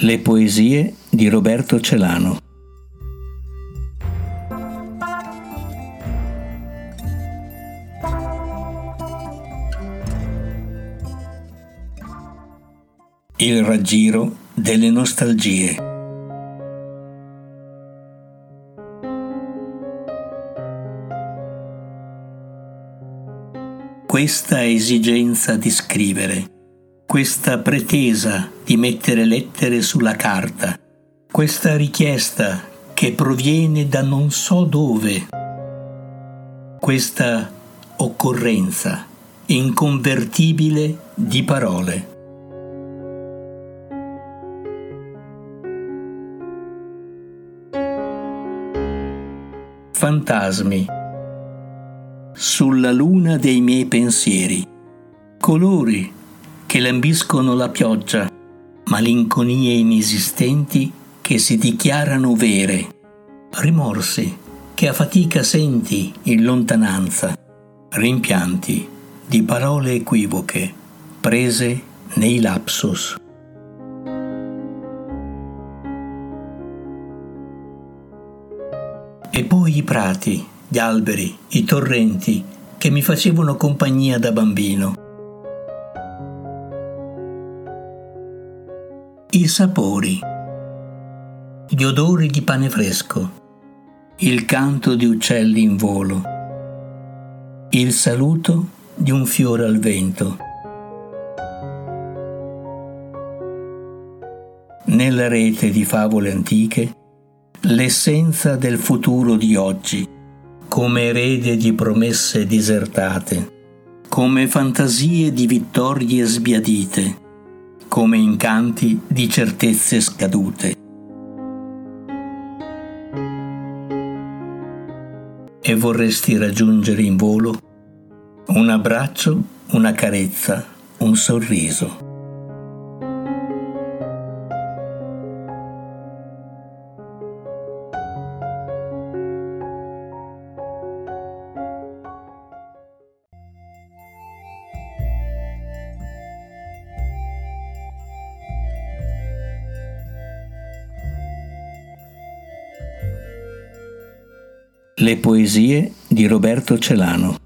Le poesie di Roberto Celano. Il raggiro delle nostalgie. Questa esigenza di scrivere questa pretesa di mettere lettere sulla carta, questa richiesta che proviene da non so dove, questa occorrenza inconvertibile di parole. Fantasmi. Sulla luna dei miei pensieri, colori che lambiscono la pioggia, malinconie inesistenti che si dichiarano vere, rimorsi che a fatica senti in lontananza, rimpianti di parole equivoche prese nei lapsus. E poi i prati, gli alberi, i torrenti che mi facevano compagnia da bambino i sapori, gli odori di pane fresco, il canto di uccelli in volo, il saluto di un fiore al vento. Nella rete di favole antiche, l'essenza del futuro di oggi, come erede di promesse disertate, come fantasie di vittorie sbiadite come incanti di certezze scadute. E vorresti raggiungere in volo un abbraccio, una carezza, un sorriso. Le poesie di Roberto Celano